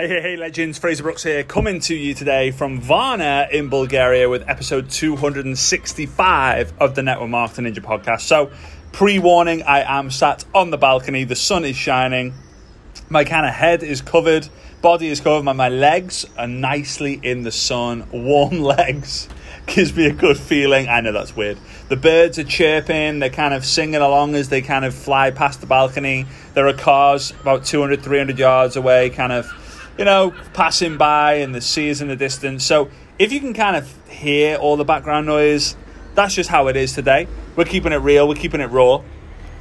Hey, hey, hey, legends. Frazer Brookes here, coming to you today from Varna in Bulgaria with episode 265 of the Network Marketing Ninja podcast. So, pre warning, I am sat on the balcony, the sun is shining, my kind of head is covered, body is covered, my, my legs are nicely in the sun, warm legs. Gives me a good feeling. I know that's weird. The birds are chirping, they're kind of singing along as they kind of fly past the balcony. There are cars about 200, 300 yards away, kind of you know, passing by and the sea is in the distance. So if you can kind of hear all the background noise, that's just how it is today. We're keeping it real, we're keeping it raw.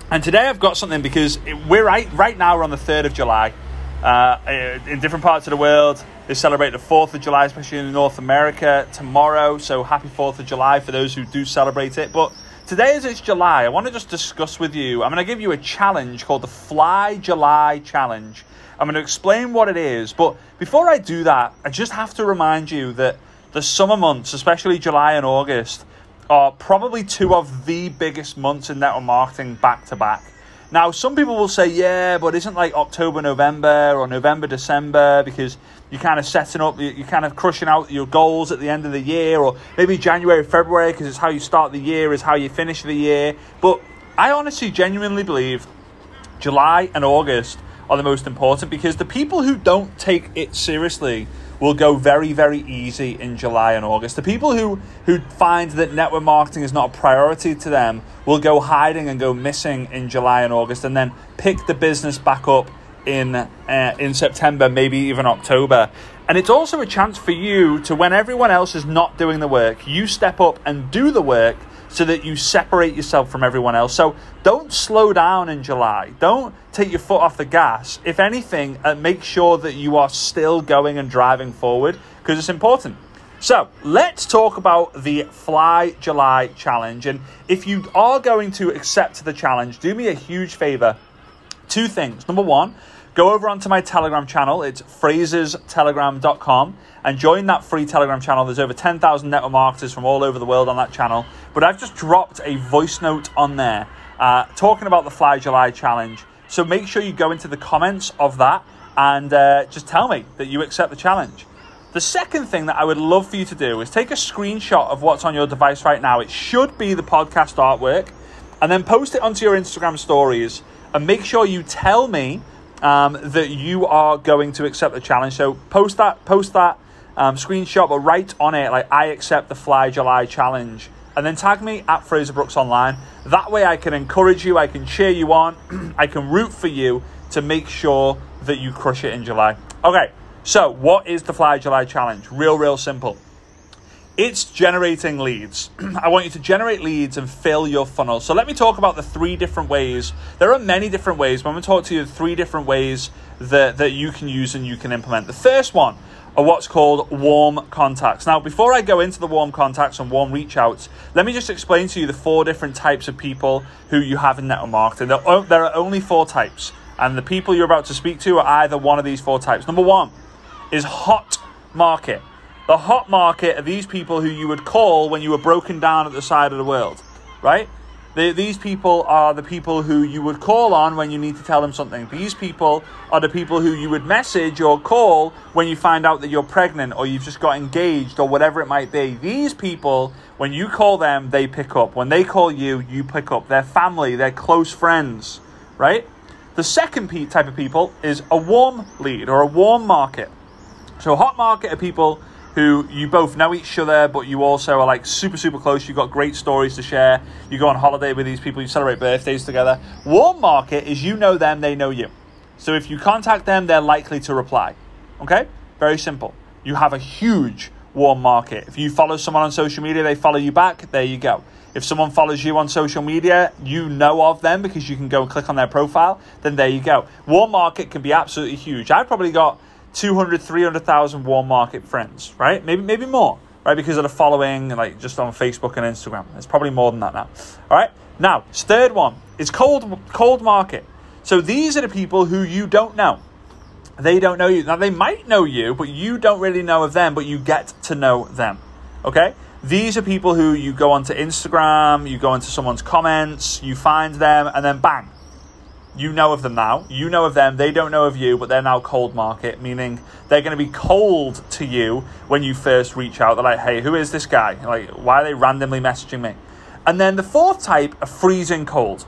And today I've got something because we're right, right now, we're on the 3rd of July. Uh, in different parts of the world, they celebrate the 4th of July, especially in North America tomorrow. So happy 4th of July for those who do celebrate it. But today, as it's July, I want to just discuss with you, I'm going to give you a challenge called the Fly July Challenge. I'm going to explain what it is. But before I do that, I just have to remind you that the summer months, especially July and August, are probably two of the biggest months in network marketing back to back. Now, some people will say, yeah, but isn't like October, November, or November, December, because you're kind of setting up, you're kind of crushing out your goals at the end of the year, or maybe January, February, because it's how you start the year, is how you finish the year. But I honestly, genuinely believe July and August are the most important because the people who don't take it seriously will go very, very easy in July and August. The people who, who find that network marketing is not a priority to them will go hiding and go missing in July and August and then pick the business back up in, uh, in September, maybe even October. And it's also a chance for you to, when everyone else is not doing the work, you step up and do the work so that you separate yourself from everyone else. So don't slow down in July. Don't take your foot off the gas. If anything, uh, make sure that you are still going and driving forward because it's important. So let's talk about the Fly July challenge. And if you are going to accept the challenge, do me a huge favor. Two things. Number one, go over onto my Telegram channel. It's frazerstelegram.com and join that free Telegram channel. There's over 10,000 network marketers from all over the world on that channel. But I've just dropped a voice note on there uh, talking about the Fly July challenge. So make sure you go into the comments of that and uh, just tell me that you accept the challenge. The second thing that I would love for you to do is take a screenshot of what's on your device right now. It should be the podcast artwork, and then post it onto your Instagram stories. And make sure you tell me um, that you are going to accept the challenge. So post that, post that um, screenshot, but write on it like I accept the Fly July challenge, and then tag me at Frazer Brookes Online. That way, I can encourage you, I can cheer you on, I can root for you to make sure that you crush it in July. Okay, so what is the Fly July challenge? Real, real simple. It's generating leads. I want you to generate leads and fill your funnel. So let me talk about the three different ways. There are many different ways, but I'm going to talk to you three different ways that, that you can use and you can implement. The first one are what's called warm contacts. Now, before I go into the warm contacts and warm reach outs, let me just explain to you the four different types of people who you have in network marketing. There are only four types, and the people you're about to speak to are either one of these four types. Number one is hot market. The hot market are these people who you would call when you were broken down at the side of the world, right? The, these people are the people who you would call on when you need to tell them something. These people are the people who you would message or call when you find out that you're pregnant or you've just got engaged or whatever it might be. These people, when you call them, they pick up. When they call you, you pick up. They're family, they're close friends, right? The second type of people is a warm lead or a warm market. So, hot market are people who you both know each other, but you also are like super, super close. You've got great stories to share. You go on holiday with these people, you celebrate birthdays together. Warm market is you know them, they know you. So if you contact them, they're likely to reply. Okay? Very simple. You have a huge warm market. If you follow someone on social media, they follow you back, there you go. If someone follows you on social media, you know of them because you can go and click on their profile, then there you go. Warm market can be absolutely huge. I've probably got 200, 300,000 warm market friends, right? Maybe, maybe more, right? Because of the following, like just on Facebook and Instagram. It's probably more than that now. All right. Now, third one is cold, cold market. So these are the people who you don't know. They don't know you. Now, they might know you, but you don't really know of them, but you get to know them. Okay? These are people who you go onto Instagram, you go into someone's comments, you find them, and then bang, you know of them now. You know of them. They don't know of you, but they're now cold market, meaning they're going to be cold to you when you first reach out. They're like, hey, who is this guy? Like, why are they randomly messaging me? And then the fourth type are freezing cold,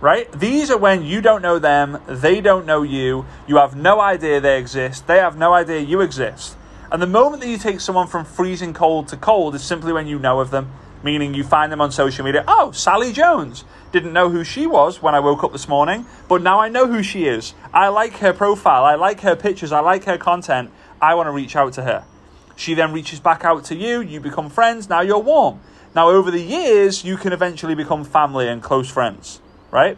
right? These are when you don't know them, they don't know you, you have no idea they exist, they have no idea you exist. And the moment that you take someone from freezing cold to cold is simply when you know of them meaning you find them on social media. Oh, Sally Jones. Didn't know who she was when I woke up this morning, but now I know who she is. I like her profile, I like her pictures, I like her content. I want to reach out to her. She then reaches back out to you, you become friends, now you're warm. Now, over the years, you can eventually become family and close friends, right?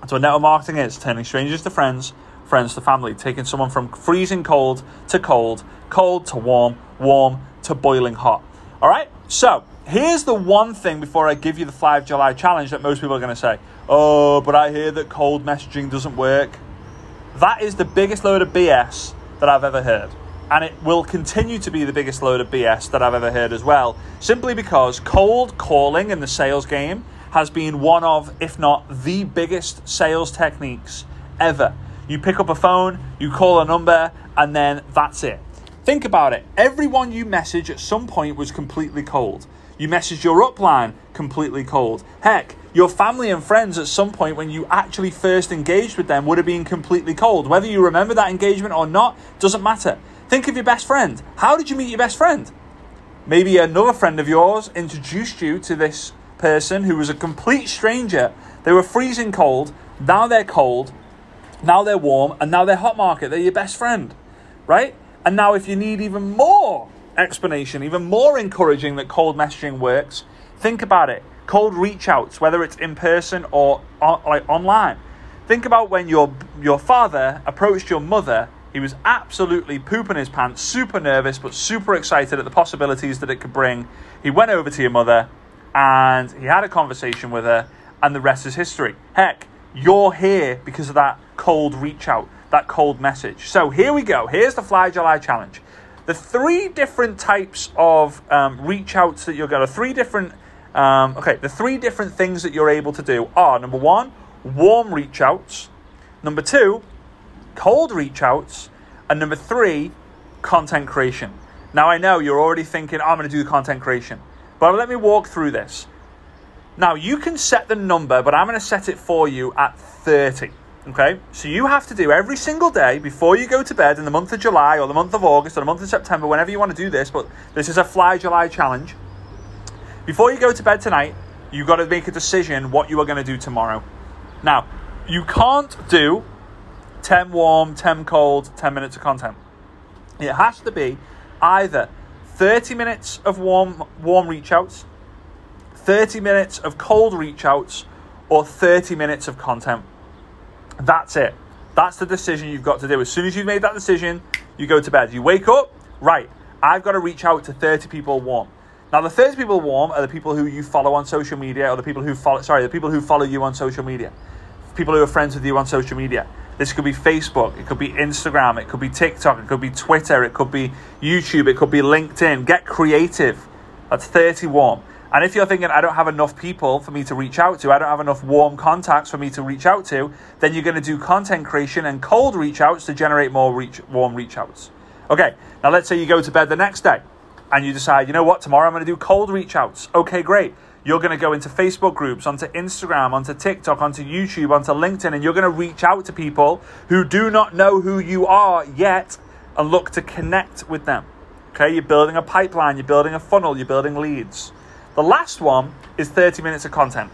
That's what network marketing is turning strangers to friends, friends to family, taking someone from freezing cold to cold, cold to warm, warm to boiling hot. All right? So, Here's the one thing before I give you the Fly July challenge that most people are going to say, oh, but I hear that cold messaging doesn't work. That is the biggest load of BS that I've ever heard. And it will continue to be the biggest load of BS that I've ever heard as well, simply because cold calling in the sales game has been one of, if not the biggest sales techniques ever. You pick up a phone, you call a number, and then that's it. Think about it. Everyone you message at some point was completely cold. You messaged your upline completely cold. Heck, your family and friends at some point when you actually first engaged with them would have been completely cold. Whether you remember that engagement or not doesn't matter. Think of your best friend. How did you meet your best friend? Maybe another friend of yours introduced you to this person who was a complete stranger. They were freezing cold, now they're cold, now they're warm, and now they're hot market. They're your best friend, right? And now, if you need even more explanation, even more encouraging that cold messaging works, think about it. Cold reach outs, whether it's in person or on, like online. Think about when your your father approached your mother. He was absolutely pooping his pants, super nervous, but super excited at the possibilities that it could bring. He went over to your mother and he had a conversation with her, and the rest is history. Heck, you're here because of that cold reach out, that cold message. So here we go. Here's the Fly July challenge the three different types of um, reach outs that you're going to, three different, um, okay, the three different things that you're able to do are number one, warm reach outs, number two, cold reach outs, and number three, content creation. Now I know you're already thinking, oh, I'm going to do content creation, but let me walk through this. Now you can set the number, but I'm going to set it for you at 30. Okay, so you have to do every single day before you go to bed in the month of July or the month of August or the month of September, whenever you want to do this, but this is a Fly July challenge. Before you go to bed tonight, you've got to make a decision what you are going to do tomorrow. Now, you can't do 10 warm, 10 cold, 10 minutes of content. It has to be either 30 minutes of warm warm reach outs, 30 minutes of cold reach outs, or 30 minutes of content. That's it. That's the decision you've got to do. As soon as you've made that decision, you go to bed. You wake up, right, I've got to reach out to 30 people warm. Now, the 30 people warm are the people who you follow on social media or the people who follow, sorry, the people who follow you on social media. People who are friends with you on social media. This could be Facebook, it could be Instagram, it could be TikTok, it could be Twitter, it could be YouTube, it could be LinkedIn. Get creative. That's 30 warm. And if you're thinking, I don't have enough people for me to reach out to, I don't have enough warm contacts for me to reach out to, then you're going to do content creation and cold reach outs to generate more reach, warm reach outs. Okay, now let's say you go to bed the next day and you decide, you know what, tomorrow I'm going to do cold reach outs. Okay, great. You're going to go into Facebook groups, onto Instagram, onto TikTok, onto YouTube, onto LinkedIn, and you're going to reach out to people who do not know who you are yet and look to connect with them. Okay, you're building a pipeline, you're building a funnel, you're building leads. The last one is 30 minutes of content.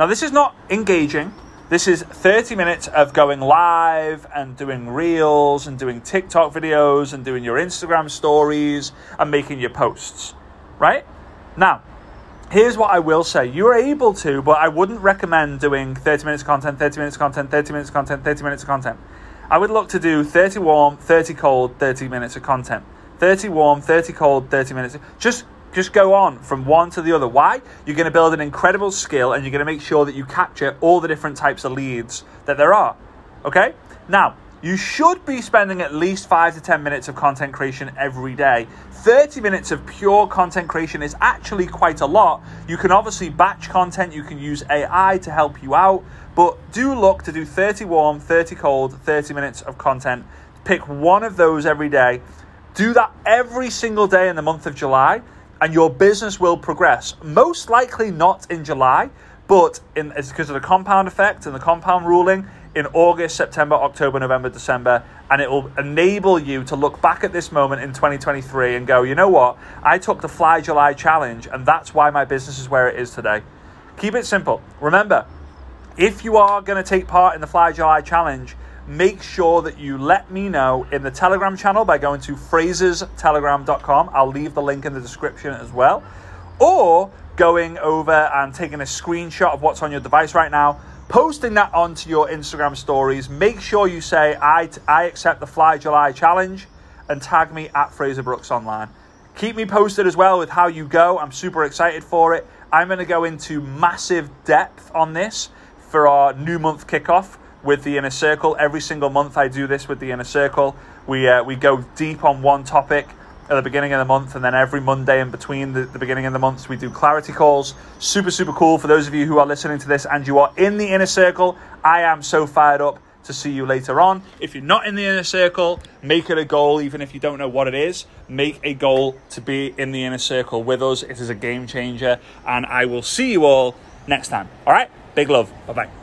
Now, this is not engaging. This is 30 minutes of going live and doing reels and doing TikTok videos and doing your Instagram stories and making your posts, right? Now, here's what I will say. You're able to, but I wouldn't recommend doing 30 minutes of content, 30 minutes of content, 30 minutes of content, 30 minutes of content. I would look to do 30 warm, 30 cold, 30 minutes of content. 30 warm, 30 cold, 30 minutes. Just just go on from one to the other. Why? You're going to build an incredible skill and you're going to make sure that you capture all the different types of leads that there are. Okay? Now, you should be spending at least five to 10 minutes of content creation every day. 30 minutes of pure content creation is actually quite a lot. You can obviously batch content, you can use AI to help you out, but do look to do 30 warm, 30 cold, 30 minutes of content. Pick one of those every day. Do that every single day in the month of July, and your business will progress. Most likely not in July, but in, it's because of the compound effect and the compound ruling in August, September, October, November, December, and it will enable you to look back at this moment in 2023 and go, you know what? I took the Fly July challenge, and that's why my business is where it is today. Keep it simple. Remember, if you are going to take part in the Fly July challenge, make sure that you let me know in the Telegram channel by going to frazerstelegram.com. I'll leave the link in the description as well. Or going over and taking a screenshot of what's on your device right now posting that onto your Instagram stories. Make sure you say, I accept the Fly July challenge and tag me at Frazer Brookes Online. Keep me posted as well with how you go. I'm super excited for it. I'm going to go into massive depth on this for our new month kickoff with the Inner Circle. Every single month I do this with the Inner Circle. We, uh, we go deep on one topic at the beginning of the month, and then every Monday in between the, the beginning of the months, we do clarity calls. Super, super cool for those of you who are listening to this and you are in the inner circle. I am so fired up to see you later on. If you're not in the inner circle, make it a goal, even if you don't know what it is. Make a goal to be in the inner circle with us. It is a game changer, and I will see you all next time. All right? Big love. Bye bye.